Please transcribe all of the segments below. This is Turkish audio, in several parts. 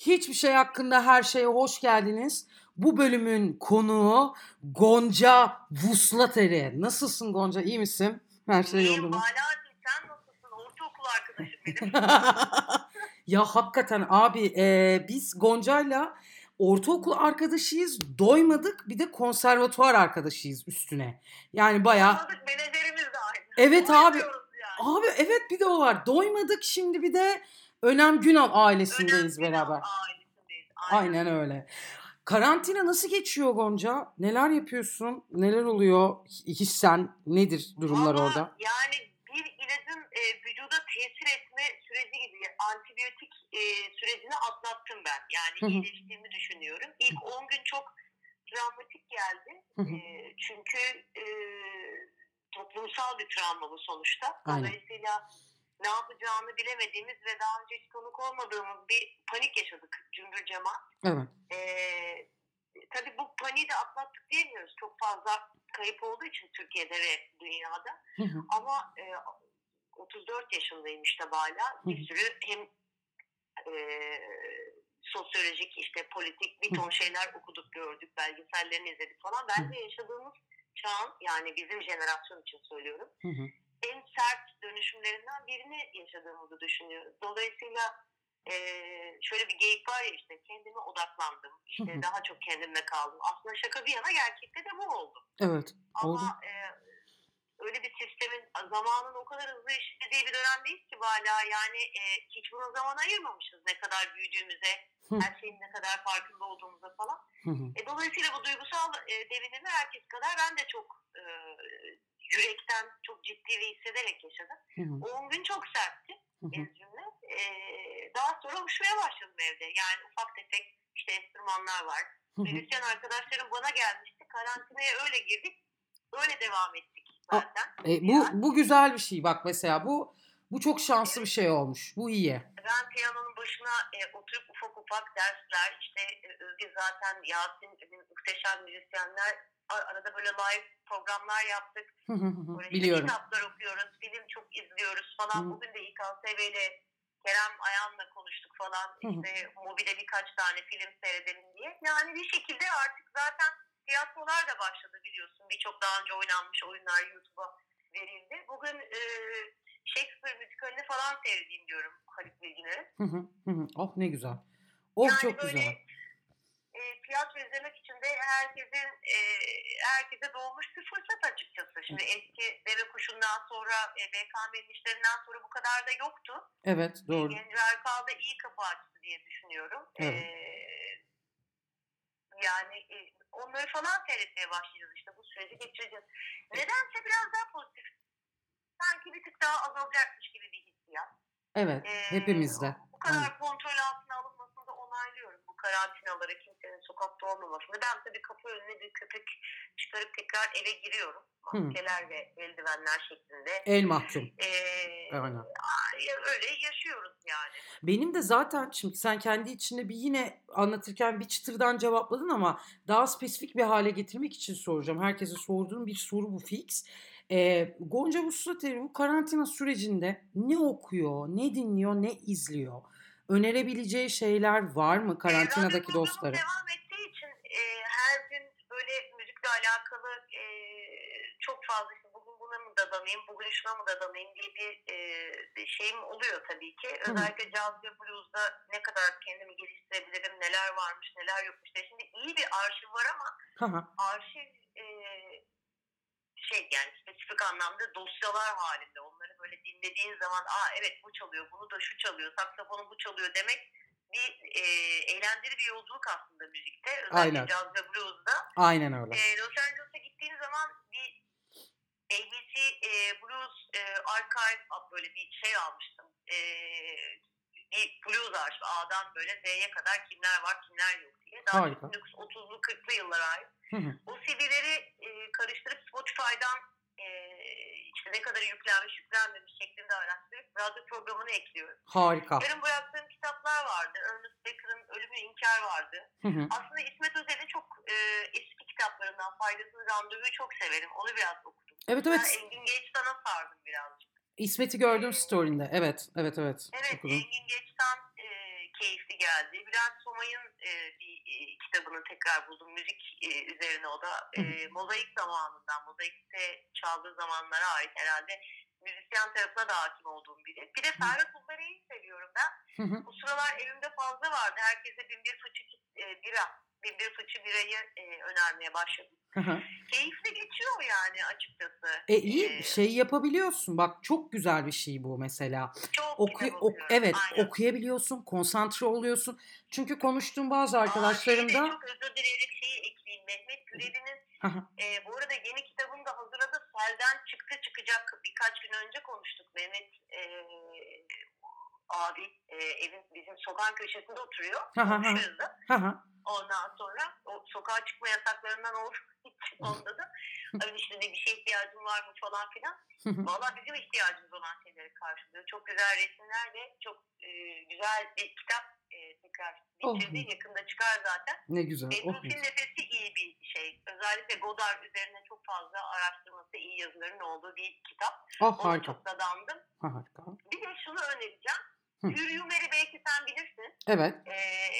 Hiçbir şey hakkında her şeye hoş geldiniz. Bu bölümün konuğu Gonca Vuslateri. Nasılsın Gonca? İyi misin? Her şey yolunda mı? Bala'cığım sen nasılsın? Ortaokul arkadaşım benim. ya hakikaten abi e, biz Gonca'yla ortaokul arkadaşıyız. Doymadık. Bir de konservatuvar arkadaşıyız üstüne. Yani bayağı Anladık menajerimiz de aynı. Evet abi. Doymuyoruz Yani. Abi evet bir de o var. Doymadık şimdi bir de Önem Günal ailesindeyiz Önemli beraber. ailesindeyiz. Aynen. Aynen öyle. Karantina nasıl geçiyor Gonca? Neler yapıyorsun? Neler oluyor? Hissen nedir durumlar Valla orada? Yani bir ilacın e, vücuda tesir etme süreci gibi antibiyotik e, sürecini atlattım ben. Yani iyileştiğimi düşünüyorum. İlk 10 gün çok travmatik geldi. E, çünkü e, toplumsal bir travma bu sonuçta. Aynen. Ne yapacağını bilemediğimiz ve daha önce hiç konuk olmadığımız bir panik yaşadık cümbür cemaat. Evet. Ee, tabii bu paniği de atlattık diyemiyoruz. Çok fazla kayıp olduğu için Türkiye'de ve dünyada. Hı hı. Ama e, 34 yaşındayım işte hala. Bir sürü hem e, sosyolojik işte politik bir ton şeyler okuduk gördük belgesellerini izledik falan. Bence yaşadığımız çağın yani bizim jenerasyon için söylüyorum Hı hı. En sert dönüşümlerinden birini yaşadığımızı düşünüyoruz. Dolayısıyla e, şöyle bir geyik var ya işte kendime odaklandım. İşte daha çok kendimle kaldım. Aslında şaka bir yana gerçekte de bu oldu. Evet. Ama Oldu. e, öyle bir sistemin zamanın o kadar hızlı işlediği bir dönemdeyiz ki hala yani e, hiç buna zaman ayırmamışız ne kadar büyüdüğümüze, her şeyin ne kadar farkında olduğumuza falan. E, dolayısıyla bu duygusal e, devinimi herkes kadar ben de çok e, yürekten, çok ciddi ve hissederek yaşadım. Hı hı. O 10 gün çok sertti Hı hı. bir cümle. E, daha sonra uçmaya başladım evde. Yani ufak tefek işte enstrümanlar var. Müzisyen arkadaşlarım bana gelmişti. Karantinaya öyle girdik. Öyle devam ettik zaten. E, bu bu güzel bir şey bak mesela bu bu çok şanslı bir şey olmuş. Bu iyi. Ben piyanonun başına e, oturup ufak ufak dersler, işte e, Özge zaten, Yasin, e, muhteşem müzisyenler Ar- arada böyle live programlar yaptık. Böyle Biliyorum. kitaplar okuyoruz, film çok izliyoruz falan. Bugün de İKSV ile Kerem Ayan'la konuştuk falan. İşte Mobi'de birkaç tane film seyredelim diye. Yani bir şekilde artık zaten tiyatrolar da başladı biliyorsun. Birçok daha önce oynanmış oyunlar YouTube'a verildi. Bugün e, Shakespeare müzikalini falan seyredeyim diyorum Haluk hı. Oh ne güzel. Oh yani çok böyle güzel. e, tiyatro izlemek için de herkesin e, herkese doğmuş bir fırsat açıkçası. Şimdi eski deve kuşundan sonra e, BKM'nin işlerinden sonra bu kadar da yoktu. Evet doğru. Genci Erkal da iyi kapı açtı diye düşünüyorum. Evet. E, yani e, onları falan seyretmeye başlayacağız işte bu süreci geçireceğiz. Nedense biraz daha pozitif. Sanki bir tık daha azalacakmış gibi bir hissiyat. Evet. Ee, Hepimizde. Bu kadar Aynen. kontrol altına alınmasını da onaylıyorum. Bu karantinaları kimsenin sokakta olmamasını. Ben tabii kapı önüne bir köpek çıkarıp tekrar eve giriyorum. Hı. Maskeler ve eldivenler şeklinde. El mahkum. Ee, Aynen. öyle yaşıyoruz yani. Benim de zaten şimdi sen kendi içinde bir yine anlatırken bir çıtırdan cevapladın ama daha spesifik bir hale getirmek için soracağım. Herkese sorduğum bir soru bu fix. Ee, Gonca Vuslateri bu karantina sürecinde ne okuyor, ne dinliyor, ne izliyor? Önerebileceği şeyler var mı Ee, karantinadaki dostları? devam ettiği için e, her gün böyle müzikle alakalı e, çok fazla işte bugün buna mı dadanayım, bugün şuna mı dadanayım diye bir, e, bir şeyim oluyor tabii ki. hı. Özellikle caz ve blues'da ne kadar kendimi geliştirebilirim, neler varmış, neler yokmuş. İşte şimdi iyi bir arşiv var ama hı. arşiv e, şey yani spesifik anlamda dosyalar halinde onları böyle dinlediğin zaman aa evet bu çalıyor bunu da şu çalıyor saksafonu bu çalıyor demek bir e, eğlenceli bir yolculuk aslında müzikte özellikle Aynen. caz ve blues'da. Aynen öyle. E, Los Angeles'a gittiğin zaman bir ABC e, Blues e, Archive böyle bir şey almıştım. E, bir blues arşivi A'dan böyle Z'ye kadar kimler var kimler yok diye. Daha Harika. 1930'lu 40'lı yıllara ait. Hı hı. O CD'leri e, karıştırıp Spotify'dan e, işte ne kadar yüklenmiş yüklenmemiş şeklinde araştırıp radyo programına ekliyorum. Harika. Yarın bıraktığım kitaplar vardı. Ernest Becker'ın Ölümü İnkar vardı. Hı hı. Aslında İsmet Özel'in çok e, eski kitaplarından Faydasız Randevu'yu çok severim. Onu biraz okudum. Evet Ben evet. Engin Geçtan'a sardım birazcık. İsmet'i gördüm story'inde. Evet. Evet evet. Evet Okudum. Engin Geçtan e, keyifli geldi. Bülent Somay'ın e, bir e, kitabını tekrar buldum. Müzik e, üzerine o da. E, mozaik zamanından, mozaikte çaldığı zamanlara ait herhalde müzisyen tarafına da hakim olduğum biri. Bir de Ferhat Ulbere'yi seviyorum ben. Hı hı. Bu sıralar elimde fazla vardı. Herkese bin bir fıçı e, bira, bin bir fıçı birayı e, önermeye başladım. Hı hı. Keyifli geçiyor yani açıkçası. E iyi Ee, şey yapabiliyorsun. Bak çok güzel bir şey bu mesela. Çok Oku, ok- evet Aynen. okuyabiliyorsun, konsantre oluyorsun. Çünkü konuştuğum bazı arkadaşlarım da çok özür dileyerek şeyi ekleyeyim. Mehmet Gürel'in e, bu arada yeni kitabını da hazırladı. Selden çıktı çıkacak birkaç gün önce konuştuk. Mehmet e, abi e, evin bizim sokağın köşesinde oturuyor. Komşuyuz da. Ondan sonra o sokağa çıkma yasaklarından için onda da hani işte ne bir şey ihtiyacın var mı falan filan. Valla bizim ihtiyacımız olan şeyleri karşılıyor. Çok güzel resimler ve çok e, güzel bir kitap bitirdi. Oh. Yakında çıkar zaten. Ne güzel. Oh, Bedrut'un nefesi iyi bir şey. Özellikle Godard üzerine çok fazla araştırması, iyi yazıların olduğu bir kitap. oh Ona harika. çok da dandım. Harika. Bir de şunu önereceğim. Hı. Hür Yumer'i belki sen bilirsin. Evet. Ee,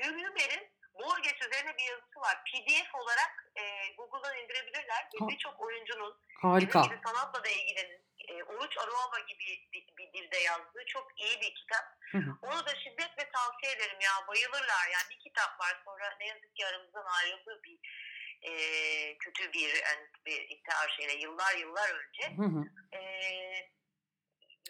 Hür Yumer'in Borges üzerine bir yazısı var. PDF olarak e, Google'dan indirebilirler. Ha. birçok oyuncunun Harika. Gibi sanatla da ilgilenen e, Oruç Aruava gibi dilde yazdığı çok iyi bir kitap. Hı hı. Onu da şiddetle tavsiye ederim ya. Bayılırlar. Yani bir kitap var sonra ne yazık ki aramızdan ayrıldığı bir e, kötü bir, yani bir intihar şeyle yıllar yıllar önce. Hı hı. E,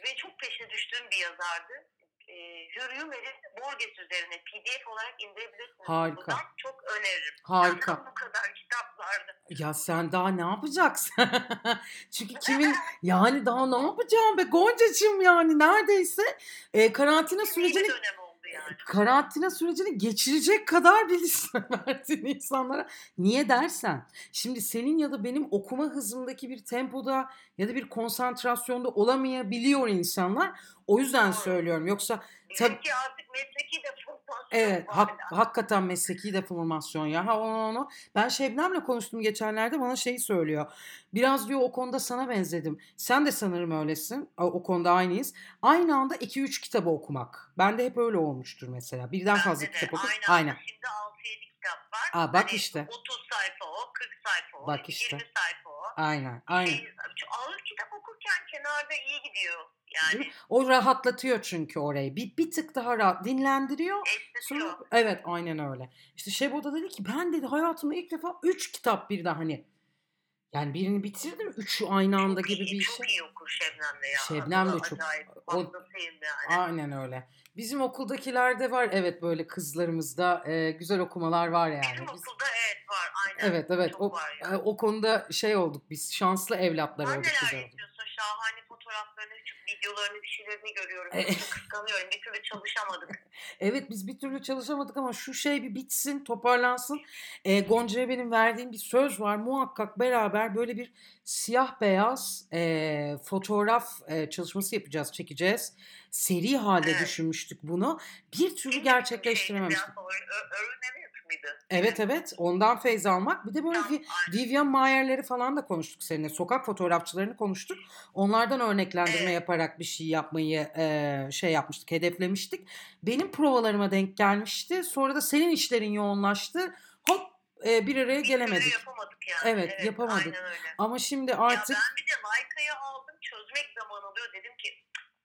ve çok peşine düştüğüm bir yazardı. E, Hür Yumer'i Borges üzerine PDF olarak indirebilirsiniz. Harika. Buradan çok öneririm. Harika. Benden bu kadar kitap vardı. Ya sen daha ne yapacaksın? Çünkü kimin yani daha ne yapacağım be Goncacığım yani neredeyse e, karantina sürecini dönem oldu yani. karantina sürecini geçirecek kadar liste verdin insanlara. Niye dersen şimdi senin ya da benim okuma hızımdaki bir tempoda ya da bir konsantrasyonda olamayabiliyor insanlar. O yüzden Doğru. söylüyorum. Yoksa Tabii. Bizimki artık mesleki de Evet, hak- hakikaten mesleki deformasyon ya. Ha onu onu. Ben Şebnem'le konuştum geçenlerde bana şeyi söylüyor. Biraz diyor o konuda sana benzedim. Sen de sanırım öylesin. O, o konuda aynıyız. Aynı anda 2-3 kitabı okumak. Bende hep öyle olmuştur mesela. Birden Bende fazla de kitap oku. Aynı Aynen. şimdi 6-7 kitap var. Aa, bak Hani işte. 30 sayfa o, 40 sayfa o, Bak işte. 20 sayfa o. Aynen. Aynen. Şey, şu ağır kitap okurken kenarda iyi gidiyor. Yani? O rahatlatıyor çünkü orayı. Bir, bir tık daha rahat dinlendiriyor. Sonra, esnetiyor. evet aynen öyle. İşte Şebo da dedi ki ben dedi hayatımda ilk defa 3 kitap birden hani yani birini bitirdim üçü aynı anda Çok gibi iyi, bir çok şey. iyi okur Şebnem de ya. Şebnem de çok- o- yani. Aynen öyle. Bizim okuldakilerde var evet böyle kızlarımızda e, güzel okumalar var yani. Bizim Biz- okulda evet var aynen. evet evet Çok o, var ya. e, o konuda şey olduk biz şanslı evlatlar Sen olduk neler güzel olduk. yapıyorsun? Şahane fotoğraflarını, videolarını, bir şeylerini görüyorum. E- Çok kıskanıyorum. Bir türlü çalışamadık. Evet biz bir türlü çalışamadık ama şu şey bir bitsin, toparlansın. E, Gonca'ya benim verdiğim bir söz var. Muhakkak beraber böyle bir siyah beyaz e, fotoğraf e, çalışması yapacağız, çekeceğiz. Seri halde Evet. düşünmüştük bunu. Bir türlü Şeydi gerçekleştirememiştik. Örnemek mıydı? Evet evet ondan feyz almak. Bir de böyle Tam, bir aynen. Vivian Mayer'leri falan da konuştuk seninle. Sokak fotoğrafçılarını konuştuk. Onlardan örneklendirme Evet. yaparak bir şey yapmayı e, şey yapmıştık, hedeflemiştik. Benim provalarıma denk gelmişti. Sonra da senin işlerin yoğunlaştı. Hop e, bir araya Bir türlü gelemedik. yapamadık yani. Evet, yapamadık. Aynen öyle. Ama şimdi Ya artık ben bir de Layka'yı aldım çözmek zaman oluyor. Dedim ki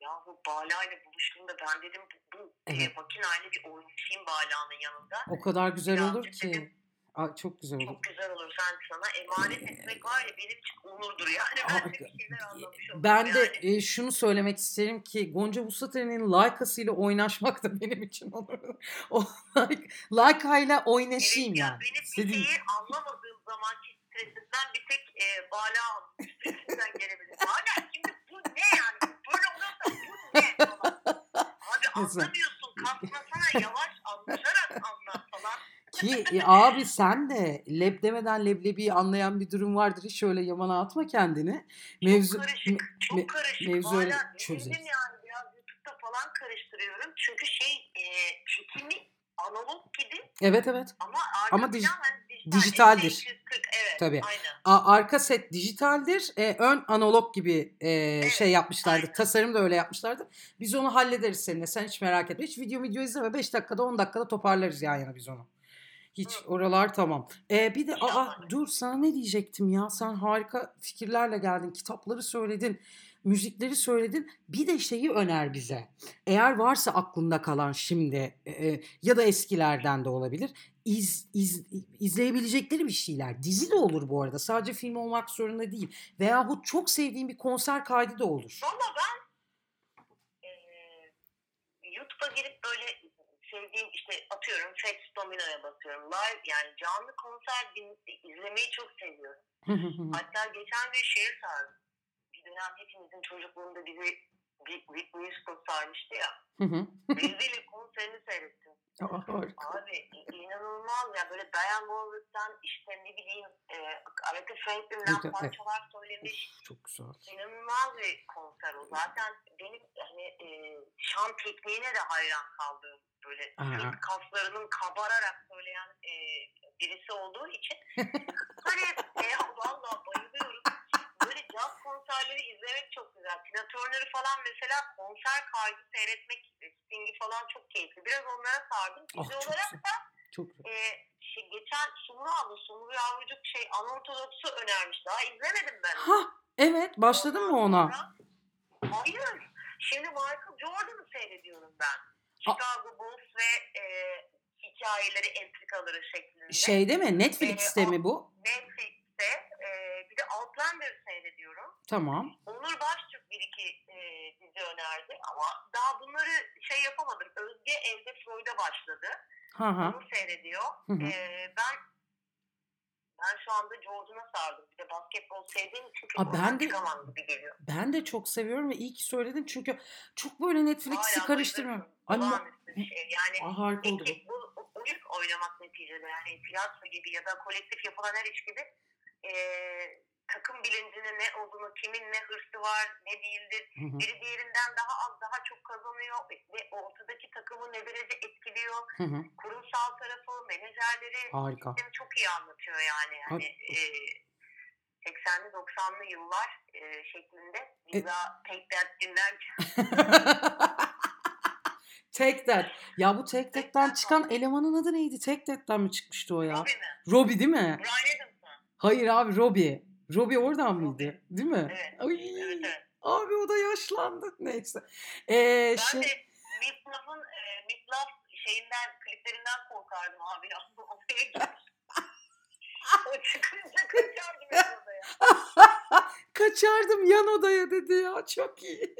ya bu Bala ile buluştuğumda ben dedim bu, bu Evet. e, makinayla bir oynaşayım Bala'nın yanında. o kadar güzel Birazcık olur ki. dedim. Aa, çok güzel olur. Çok güzel olur sen sana emanet etmek var ya benim için onurdur yani. Ben de bir şeyler anlamış olurum Ben de yani. e, şunu söylemek isterim ki Gonca Vusater'in Laika'sıyla oynaşmak da benim için olur. O like, Laika'yla oynaşayım Evet ya, yani. benim bir İstediğim- şeyi anlamadığım zamanki stresinden bir tek e, Bala stresinden gelebilir. Bala şimdi ne yani? Böyle oluyorsa bu ne falan. Abi anlamıyorsun kasmasana yavaş anlatarak anlat falan. Ki e, abi sen de leb demeden leblebiyi anlayan bir durum vardır. Hiç öyle yamana atma kendini. Mevzu Çok karışık. Çok me- karışık. mevzu öyle çözeriz. yani biraz YouTube'da falan karıştırıyorum. Çünkü şey e, çekimi analog gibi Evet evet. ama Ama dij- hani. Dijitaldir. 240 evet. Tabii. Aynen. a- arka set dijitaldir. e, ön analog gibi e, Evet, şey yapmışlardı. aynen. Tasarım da öyle yapmışlardı. Biz onu hallederiz seninle. Sen hiç merak etme. Hiç video video izleme. 5 dakikada 10 dakikada toparlarız yan yana biz onu. Hiç Hı. oralar tamam. E, bir de aa dur sana ne diyecektim ya? Sen harika fikirlerle geldin. Kitapları söyledin. Müzikleri söyledin. Bir de şeyi öner bize. Eğer varsa aklında kalan şimdi e, ya da eskilerden de olabilir. İz, iz, izleyebilecekleri bir şeyler. Dizi de olur bu arada. Sadece film olmak zorunda değil. Veyahut çok sevdiğin bir konser kaydı da olur. Valla ben eee YouTube'a girip böyle sevdiğim işte atıyorum Fats Domino'ya basıyorum. Live yani canlı konser din, izlemeyi çok seviyorum. Hatta geçen bir şeye sardım. Bir dönem hepimizin çocukluğunda bizi Whitney Houston sarmıştı ya. Rezil'in konserini seyrettim. Abi inanılmaz ya böyle Diane Warwick'ten işte ne bileyim e, Aretha Franklin'den Evet, evet. parçalar söylemiş. Çok güzel. İnanılmaz bir konser o. Zaten benim hani e, şan tekniğine de hayran kaldığım böyle sırt kaslarının kabararak söyleyen e, birisi olduğu için hani e, valla bayılıyorum. Böyle caz konserleri izlemek çok güzel. Tina Turner'ı falan mesela konser kaydı seyretmek, Sting'i falan çok keyifli. Biraz onlara sardım. Ah, çok olarak güzel. da Çok e, şey, geçen Sumru abla, Sumru Yavrucuk şey Anortodoks'u önermiş. Daha izlemedim ben. Ha evet başladın mı ona? Hayır. Şimdi Michael Jordan'ı seyrediyorum ben. Chicago Bulls ve e, hikayeleri, entrikaları şeklinde. Şeyde mi? Netflix'te Ee, mi bu? Netflix'te e, bir de Outlander seyrediyorum. Tamam. Onur Baştürk bir iki e, dizi önerdi ama daha bunları şey yapamadım. Özge evde Freud'a başladı. Ha ha. Onu seyrediyor. Hı hı. E, ben ben şu anda Jordan'a sardım. Bir de basketbol sevdiğim için Aa, çok ben de- gibi geliyor. Ben de çok seviyorum ve iyi ki söyledin çünkü çok böyle Netflix'i karıştırmıyorum. bir şey. Yani Aa, harika oldu bu. ekip bu oyun oynamak neticede yani tiyatro gibi ya da kolektif yapılan her iş gibi eee takım bilincinin ne olduğunu, kimin ne hırsı var, ne değildir. Hı hı, Biri diğerinden daha az, daha çok kazanıyor ve ortadaki takımı ne derece etkiliyor. hı hı. Kurumsal tarafı, menajerleri Harika. çok iyi anlatıyor yani. yani eee 80'li 90'lı yıllar eee, şeklinde. Biz E- daha tek dert dinlerken Take That. Ya bu Take Take That'ten That çıkan elemanın adı neydi? Take That'ten mi çıkmıştı o ya? Robbie mi? Robbie değil mi? Brian Adams'ın. Hayır abi Robbie. Robbie oradan mıydı? Değil mi? Evet. Ay, Evet evet. Abi o da yaşlandı. Neyse. Ee, Ben şey, de Mitlaf'ın e, Mitlaf şeyinden, kliplerinden korkardım abi ya. Oraya gitmiş. o çıkınca kaçardım ben odaya. Kaçardım yan odaya dedi ya. Çok iyi.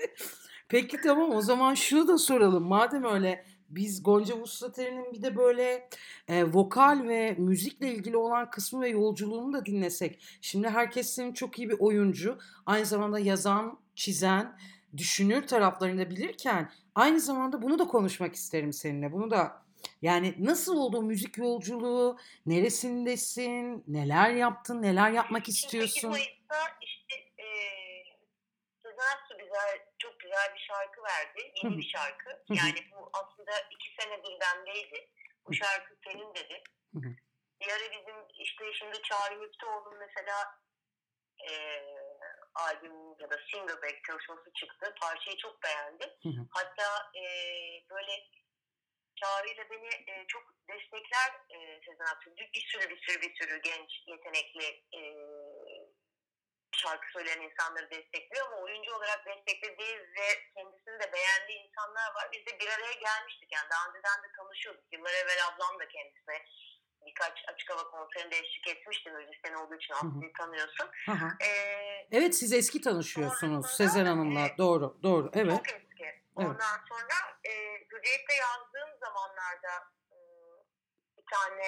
Peki tamam o zaman şunu da soralım. Madem öyle biz Gonca Vuslater'in bir de böyle e, vokal ve müzikle ilgili olan kısmı ve yolculuğunu da dinlesek. Şimdi herkes senin çok iyi bir oyuncu. Aynı zamanda yazan, çizen, düşünür taraflarını da bilirken aynı zamanda bunu da konuşmak isterim seninle. Bunu da yani nasıl oldu müzik yolculuğu? Neresindesin? Neler yaptın? Neler yapmak Şimdi 8 istiyorsun? Mayıs'ta işte e, Sezen Aksu bize çok güzel bir şarkı verdi. Yeni bir şarkı. Yani bu aslında iki senedir bendeydi. Bu şarkı senin dedi. Bir ara bizim işte şimdi Çağrı Müftüoğlu'nun mesela e, albüm ya da single back çalışması çıktı. Parçayı çok hı. Hatta e, böyle Çağrı ile beni e, çok destekler e, Sezen Aksu. Bir bir sürü bir sürü bir sürü genç, yetenekli e, şarkı söyleyen insanları destekliyor ama oyuncu olarak desteklediği ve kendisini de beğendiği insanlar var. Biz de bir araya gelmiştik. Yani daha önceden de tanışıyorduk. Yıllar evvel ablam da kendisine birkaç açık hava konserinde eşlik etmişti. Müzisyen olduğu için. Aslı'yı tanıyorsun. Hı hı. Ee, Evet siz eski tanışıyorsunuz Sezen Hanım'la. evet. Doğru, doğru. Evet. Çok eski. Ondan sonra e, Hürriyet'te yazdığım zamanlarda e, bir tane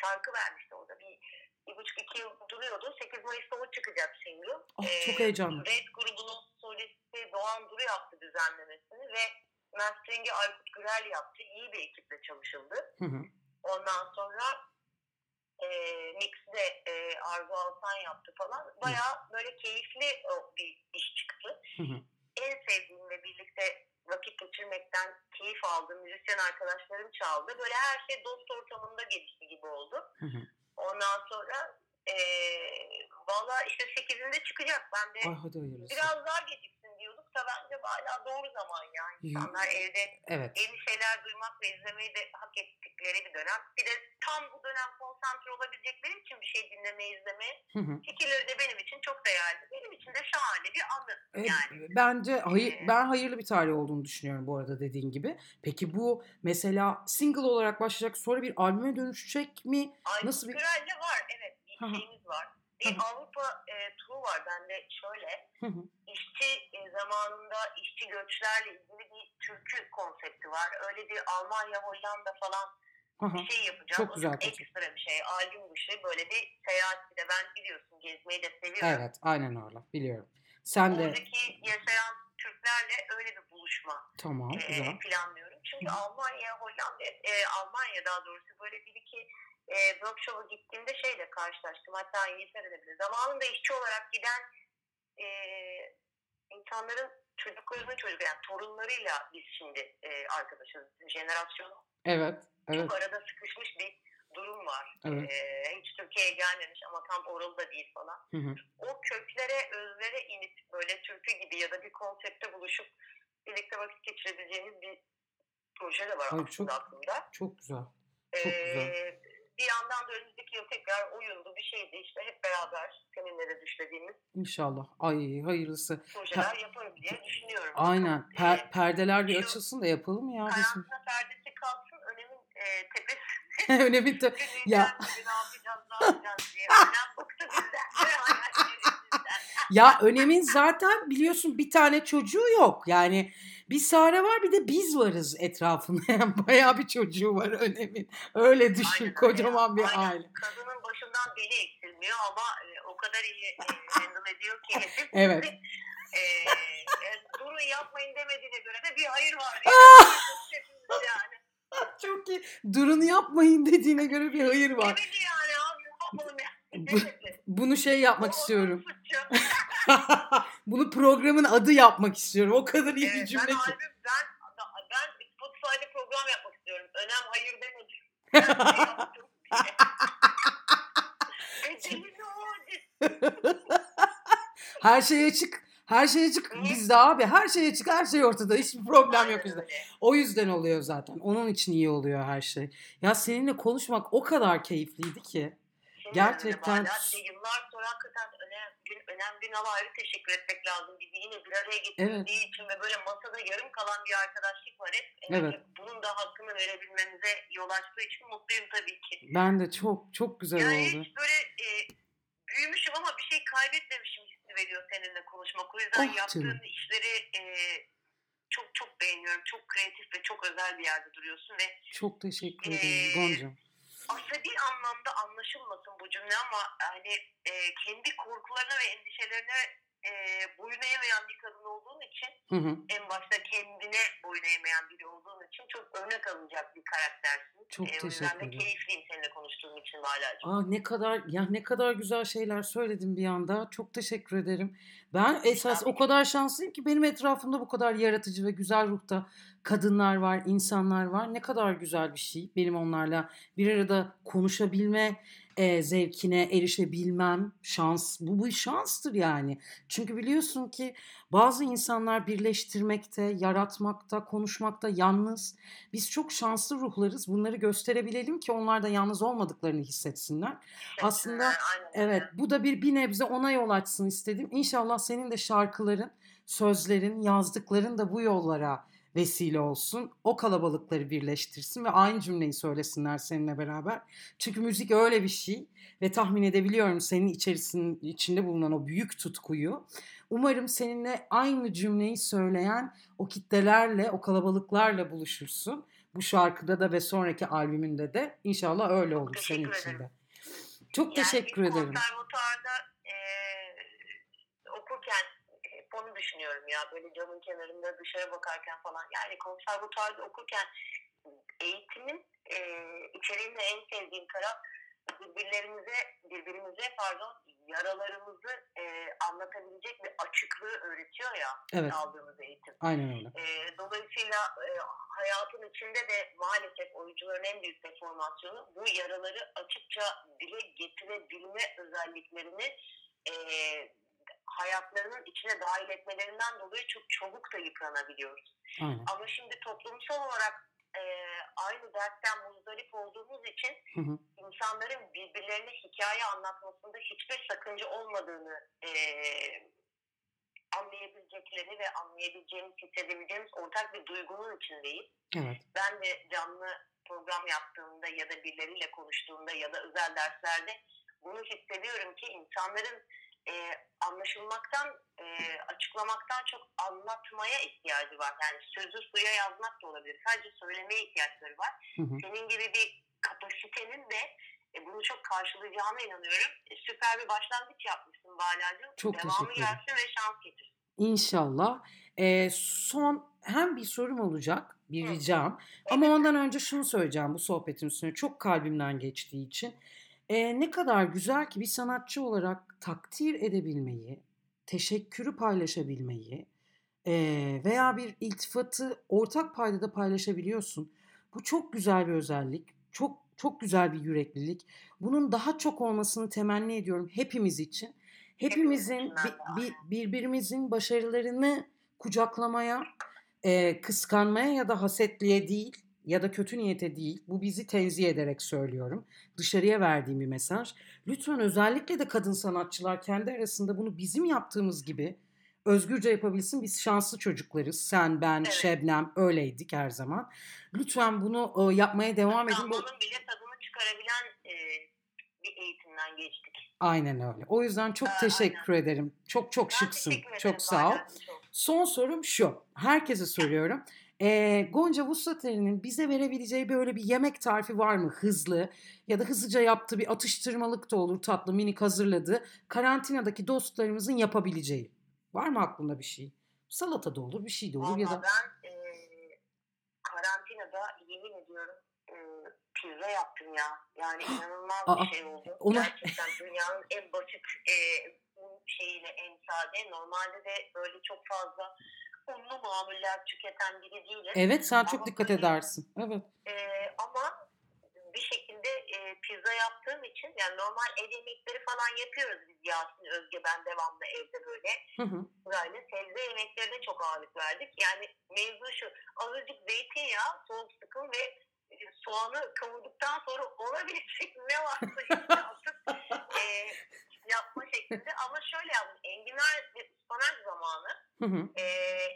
şarkı vermişti orada. Bir, bir buçuk iki yıl duruyordu. 8 Mayıs'ta o çıkacak single. Ah, E, çok heyecanlı. Red grubunun solisti Doğan Duru yaptı düzenlemesini ve mastering'i Aykut Gürel yaptı. İyi bir ekiple çalışıldı. Hı hı. Ondan sonra e, mix'i de e, Arzu Altan yaptı falan. Bayağı böyle keyifli o bir iş çıktı. Hı hı. En sevdiğim ve birlikte vakit geçirmekten keyif aldığım müzisyen arkadaşlarım çaldı. Böyle her şey dost ortamında gelişti gibi oldu. Hı hı. Ondan sonra e, Valla işte 8'inde çıkacak. Ben de Ay hadi hayırlısı. biraz daha diyorduk da bence hala doğru zaman yani. İnsanlar evde Evet. yeni şeyler duymak ve izlemeyi de hak ettikleri bir dönem. Bir de tam bu dönem konsantre olabilecekleri için bir şey dinlemeye, izlemeye Hı hı. fikirleri de benim için çok değerli. Benim için de şahane bir anı. E, Yani Bence hayır, Ee, ben hayırlı bir tarih olduğunu düşünüyorum bu arada dediğin gibi. Peki bu mesela single olarak başlayacak sonra bir albüme dönüşecek mi? Aykut Nasıl bir- var evet bir şeyimiz var. Bir. Avrupa e, turu var bende şöyle. Hı hı. İşçi e, zamanında işçi göçlerle ilgili bir türkü konsepti var. Öyle bir Almanya, Hollanda falan hı. bir şey yapacağız. Çok güzel konsept. ekstra bir şey. Albüm dışı böyle bir seyahat bir de ben biliyorsun gezmeyi de seviyorum. Evet, aynen öyle. Biliyorum. Sen de Oradaki yaşayan Türklerle öyle bir buluşma tamam, e, güzel. planlıyorum. Çünkü hı. Almanya, Hollanda, e, Almanya daha doğrusu böyle bir iki e, workshop'a gittiğimde şeyle karşılaştım. Hatta İngiltere'de bile. Zamanında işçi olarak giden e, insanların çocuklarının çocukları yani torunlarıyla biz şimdi e, arkadaşız. Jenerasyon Evet, evet, çok arada sıkışmış bir durum var. Evet. E, hiç Türkiye'ye gelmemiş ama tam oralı da değil falan. Hı hı. O köklere, özlere inip böyle türkü gibi ya da bir konsepte buluşup birlikte vakit geçirebileceğimiz bir proje de var Ay, aslında çok- aklımda. Çok güzel. Çok Ee, güzel. Bir yandan da önümüzdeki yıl tekrar oyundu bir şeydi işte hep beraber seninle de düşlediğimiz İnşallah. Ay hayırlısı. projeler yaparım diye düşünüyorum. Aynen. Per- perdeler bir şu açılsın da yapalım ya karantina perdesi kalksın önemin e, tepesi. Önemli de Ya. Ne yapacağız ne yapacağız diye. Önem bıktı bizden. ve hayallerimizden. ya önemin zaten biliyorsun bir tane çocuğu yok. Yani bir Sare var bir de biz varız etrafında. Yani bayağı bir çocuğu var önemin. Öyle düşün Aynen kocaman bir Aynen. aile. Kadının başından beli eksilmiyor ama e, o kadar iyi e, handle ediyor ki. Evet. e, e, durun yapmayın demediğine göre de bir hayır var. yani. Çok iyi. Durun yapmayın dediğine göre bir hayır var. Demedi yani abi. Bunu şey yapmak O istiyorum. Bunu programın adı yapmak istiyorum. O kadar iyi bir Evet, cümle ben, ki. albüm, ben, ben Spotify'da program yapmak istiyorum. Önem hayır demedi. E? Her şey açık. Her şey açık bizde abi. Her şey açık, her şey ortada. Hiçbir problem yok bizde. O yüzden oluyor zaten. Onun için iyi oluyor her şey. Ya seninle konuşmak o kadar keyifliydi ki. Gerçekten- bir de yıllar sonra hakikaten önem gün, önem Günal'a ayrı teşekkür etmek lazım. Bizi yine bir araya getirdiği için ve böyle masada yarım kalan bir arkadaşlık var hep. Ee, Evet. Bunun da hakkını verebilmemize yol açtığı için mutluyum tabii ki. Ben de çok çok güzel yani oldu. hiç böyle e, büyümüşüm ama bir şey kaybetmemişim hissi veriyor seninle konuşmak. O yüzden Oh yaptığın canım. işleri e, çok çok beğeniyorum. Çok kreatif ve çok özel bir yerde duruyorsun ve Çok teşekkür Ee, ederim Gonca'm. Asabi anlamda anlaşılmasın bu cümle ama hani e, kendi korkularına ve endişelerine e, boyun eğmeyen bir kadın olduğun için Hı hı. en başta kendine boyun eğmeyen biri olduğun için çok örnek alınacak bir karaktersin. Çok E, teşekkür de ederim. keyifliyim seninle konuştuğum için Valacığım. Aa ne kadar ya ne kadar güzel şeyler söyledin bir anda. Çok teşekkür ederim. Ben esas o kadar şanslıyım ki benim etrafımda bu kadar yaratıcı ve güzel ruhta kadınlar var, insanlar var. Ne kadar güzel bir şey. Benim onlarla bir arada konuşabilme e, zevkine erişebilmem şans. Bu bir şanstır yani. Çünkü biliyorsun ki bazı insanlar birleştirmekte, yaratmakta, konuşmakta yalnız. Biz çok şanslı ruhlarız. Bunları gösterebilelim ki onlar da yalnız olmadıklarını hissetsinler. Aslında. Evet, bu da bir bir nebze ona yol açsın istedim. İnşallah senin de şarkıların, sözlerin, yazdıkların da bu yollara vesile olsun. O kalabalıkları birleştirsin ve aynı cümleyi söylesinler seninle beraber. Çünkü müzik öyle bir şey ve tahmin edebiliyorum senin içerisinin içinde bulunan o büyük tutkuyu. Umarım seninle aynı cümleyi söyleyen o kitlelerle, o kalabalıklarla buluşursun. Bu şarkıda da ve sonraki albümünde de inşallah öyle olur senin teşekkür için de. ederim. Çok Yani teşekkür ederim. Konservatuarda e, okurken hep onu düşünüyorum ya böyle camın kenarında dışarı bakarken falan. Yani konservatuarda okurken eğitimin e, içeriğinde en sevdiğim taraf birbirlerimize birbirimize pardon yaralarımızı e, anlatabilecek bir açıklığı öğretiyor ya Evet, aldığımız eğitim. aynen öyle. E, dolayısıyla e, hayatın içinde de maalesef oyuncuların en büyük deformasyonu bu yaraları açıkça dile getirebilme özelliklerini e, hayatlarının içine dahil etmelerinden dolayı çok çabuk da yıpranabiliyoruz. Aynen. Ama şimdi toplumsal olarak e, aynı dertten muzdarip olduğumuz için Hı hı. insanların birbirlerine hikaye anlatmasında hiçbir sakınca olmadığını e, anlayabilecekleri ve anlayabileceğimiz, hissedebileceğimiz ortak bir duygunun içindeyiz. Evet. Ben de canlı program yaptığımda ya da birileriyle konuştuğumda ya da özel derslerde bunu hissediyorum ki insanların e, anlaşılmaktan, e, açıklamaktan çok anlatmaya ihtiyacı var. Yani sözü suya yazmak da olabilir. Sadece söylemeye ihtiyaçları var. Hı hı. Senin gibi bir kapasitenin de e, bunu çok karşılayacağına inanıyorum. E, süper bir başlangıç yapmışsın Bala'cığım. Çok Devamı teşekkür ederim. gelsin ve şans getirsin. İnşallah. Ee, son hem bir sorum olacak, bir Hı. ricam. Ama ondan önce şunu söyleyeceğim bu sohbetin üstüne. Çok kalbimden geçtiği için. Ee, ne kadar güzel ki bir sanatçı olarak takdir edebilmeyi, teşekkürü paylaşabilmeyi ee, veya bir iltifatı ortak paydada paylaşabiliyorsun. Bu çok güzel bir özellik. Çok çok güzel bir yüreklilik. Bunun daha çok olmasını temenni ediyorum hepimiz için. Hepimizin bi- bi- birbirimizin başarılarını kucaklamaya, e, kıskanmaya ya da hasetliğe değil ya da kötü niyete değil. Bu bizi tenzih ederek söylüyorum. Dışarıya verdiğim bir mesaj. Lütfen özellikle de kadın sanatçılar kendi arasında bunu bizim yaptığımız gibi özgürce yapabilsin. Biz şanslı çocuklarız. Sen, ben, Evet. Şebnem öyleydik her zaman. Lütfen bunu e, yapmaya devam edin. Onun bile tadını çıkarabilen e, bir eğitimden geçtik. aynen öyle. O yüzden çok Aa, teşekkür ederim. Çok çok Ben şıksın. Çok sağ ol. Çok. Son sorum şu. Herkese soruyorum. Ee, Gonca Vuslateri'nin bize verebileceği böyle bir yemek tarifi var mı? Hızlı ya da hızlıca yaptığı bir atıştırmalık da olur tatlı minik hazırladığı karantinadaki dostlarımızın yapabileceği. Var mı aklında bir şey? Salata da olur bir şey de olur ya Valla da ben e, karantinada yemin ediyorum e, pizza yaptım ya. Yani inanılmaz Aa, bir şey oldu. ona- Gerçekten dünyanın en basit e, şeyiyle en sade. Normalde de böyle çok fazla unlu mamuller tüketen biri değilim. evet sen çok Ama dikkat edersin. Evet. E, ama bir şekilde e, pizza yaptığım için yani normal ev yemekleri falan yapıyoruz biz Yasin Özge ben devamlı evde böyle Hı hı. böyle sebze yemeklerine çok ağırlık verdik. Yani mevzu şu azıcık zeytinyağı, soğuk sıkım ve e, soğanı kavurduktan sonra olabilecek ne varsa işte atıp e, yapma şeklinde. Ama şöyle yaptım. Enginar ve ıspanak zamanı Hı hı. e,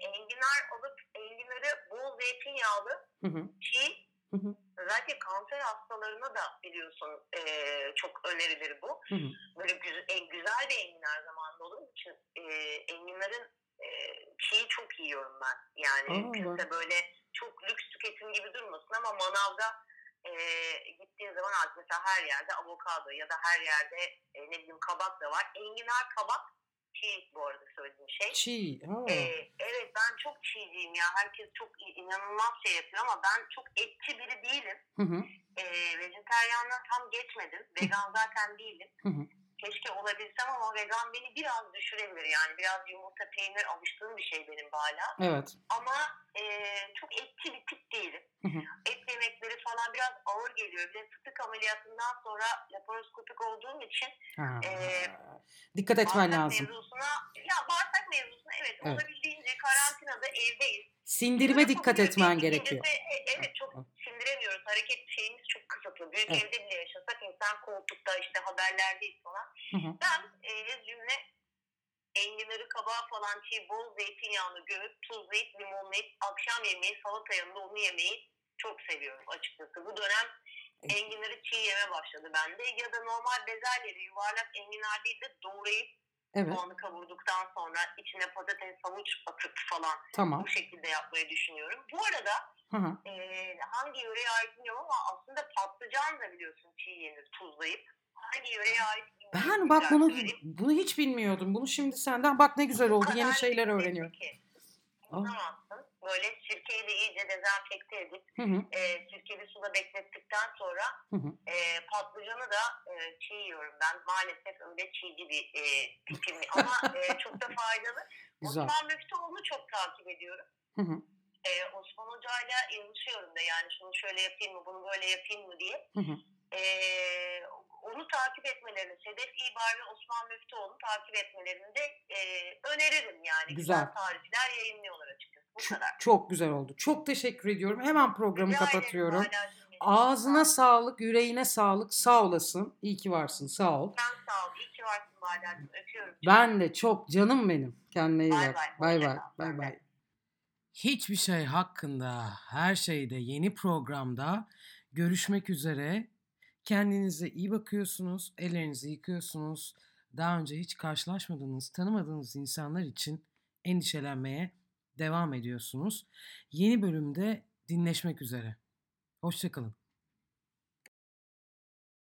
enginar alıp enginarı bol zeytinyağlı Hı hı. çiğ Hı hı. özellikle kanser hastalarına da biliyorsun e, çok önerilir bu Hı hı. böyle güzel, en güzel bir enginar zamanında olduğum için e, enginarın e, çiğ çok yiyorum ben. Yani kimse böyle çok lüks tüketim gibi durmasın ama manavda e, gittiğin zaman artık mesela her yerde avokado ya da her yerde e, ne bileyim kabak da var. Enginar kabak çiğ bu arada söylediğim şey. Çiğ. Ha. Ee, evet ben çok çiğciyim ya. Herkes çok inanılmaz şey yapıyor ama ben çok etçi biri değilim. Hı hı. Ee, vejeteryanlığa tam geçmedim. Vegan zaten değilim. Hı hı. Keşke olabilsem ama vegan beni biraz düşürebilir. Yani biraz yumurta, peynir alıştığım bir şey benim hala. Evet. Ama e, çok etçi bir tip değilim. Hı hı. Et yemekleri falan biraz ağır geliyor. Bir de fıtık ameliyatından sonra laparoskopik olduğum için Ha. Ee, Dikkat etmen lazım. mevzusuna, ya bağırsak mevzusuna evet, Evet. olabildiğince karantinada evdeyiz. Sindirime Bunu dikkat etmen gerekiyor. e, Evet çok sindiremiyoruz. Hareket şeyimiz çok kısıtlı. Büyük Evet. evde bile yaşasak insan koltukta işte haberlerdeyiz falan. Hı hı. Ben e, cümle enginarı kabağı falan çiğ bol zeytinyağını gömüp tuzlayıp limonlayıp akşam yemeği salata yanında onu yemeyi çok seviyorum açıkçası. Bu dönem enginarı çiğ yeme başladı bende. Ya da normal bezelyeleri yuvarlak enginar değil de doğrayıp Evet. soğanı kavurduktan sonra içine patates havuç atıp falan Tamam. bu şekilde yapmayı düşünüyorum. Bu arada Hı hı. e, hangi yöreye ait bilmiyorum ama aslında patlıcan da biliyorsun çiğ yenir tuzlayıp. Hangi yöreye ait. Ben bak bunu söyleyeyim. bunu hiç bilmiyordum. Bunu şimdi senden bak ne güzel oldu. Yeni şeyler öğreniyorum. ki. Böyle sirkeyle iyice dezenfekte edip Hı hı. e, sirkeli suda beklettikten sonra Hı hı. e, patlıcanı da e, çiğ yiyorum. Ben maalesef öyle çiğci bir e, tipim. Ama e, çok da faydalı. Güzel. Osman Müftüoğlu'nu çok takip ediyorum. Hı hı. Ee, Osman Hoca'yla yazışıyorum da yani şunu şöyle yapayım mı bunu böyle yapayım mı diye. Hı hı. Onun bunu takip etmelerini, Sedef İbar ve Osman Müftüoğlu'nu takip etmelerini de e, öneririm yani. Güzel. Güzel tarihler yayınlıyorlar açıkçası. Bu kadar. çok güzel oldu. Çok teşekkür ediyorum. Hemen programı Rica ederim kapatıyorum. Bahar'cığım. Ağzına sağlık, yüreğine sağlık. Sağ olasın. İyi ki varsın. Sağ ol. Sen sağ ol. İyi ki varsın Bahar'cığım. Öpüyorum. Ben de çok canım benim. Kendine iyi Bay bak. bay. Bay Bay bay. Hiçbir şey hakkında, her şeyde yeni programda görüşmek üzere. Kendinize iyi bakıyorsunuz, ellerinizi yıkıyorsunuz. Daha önce hiç karşılaşmadığınız, tanımadığınız insanlar için endişelenmeye devam ediyorsunuz. Yeni bölümde dinleşmek üzere. Hoşçakalın.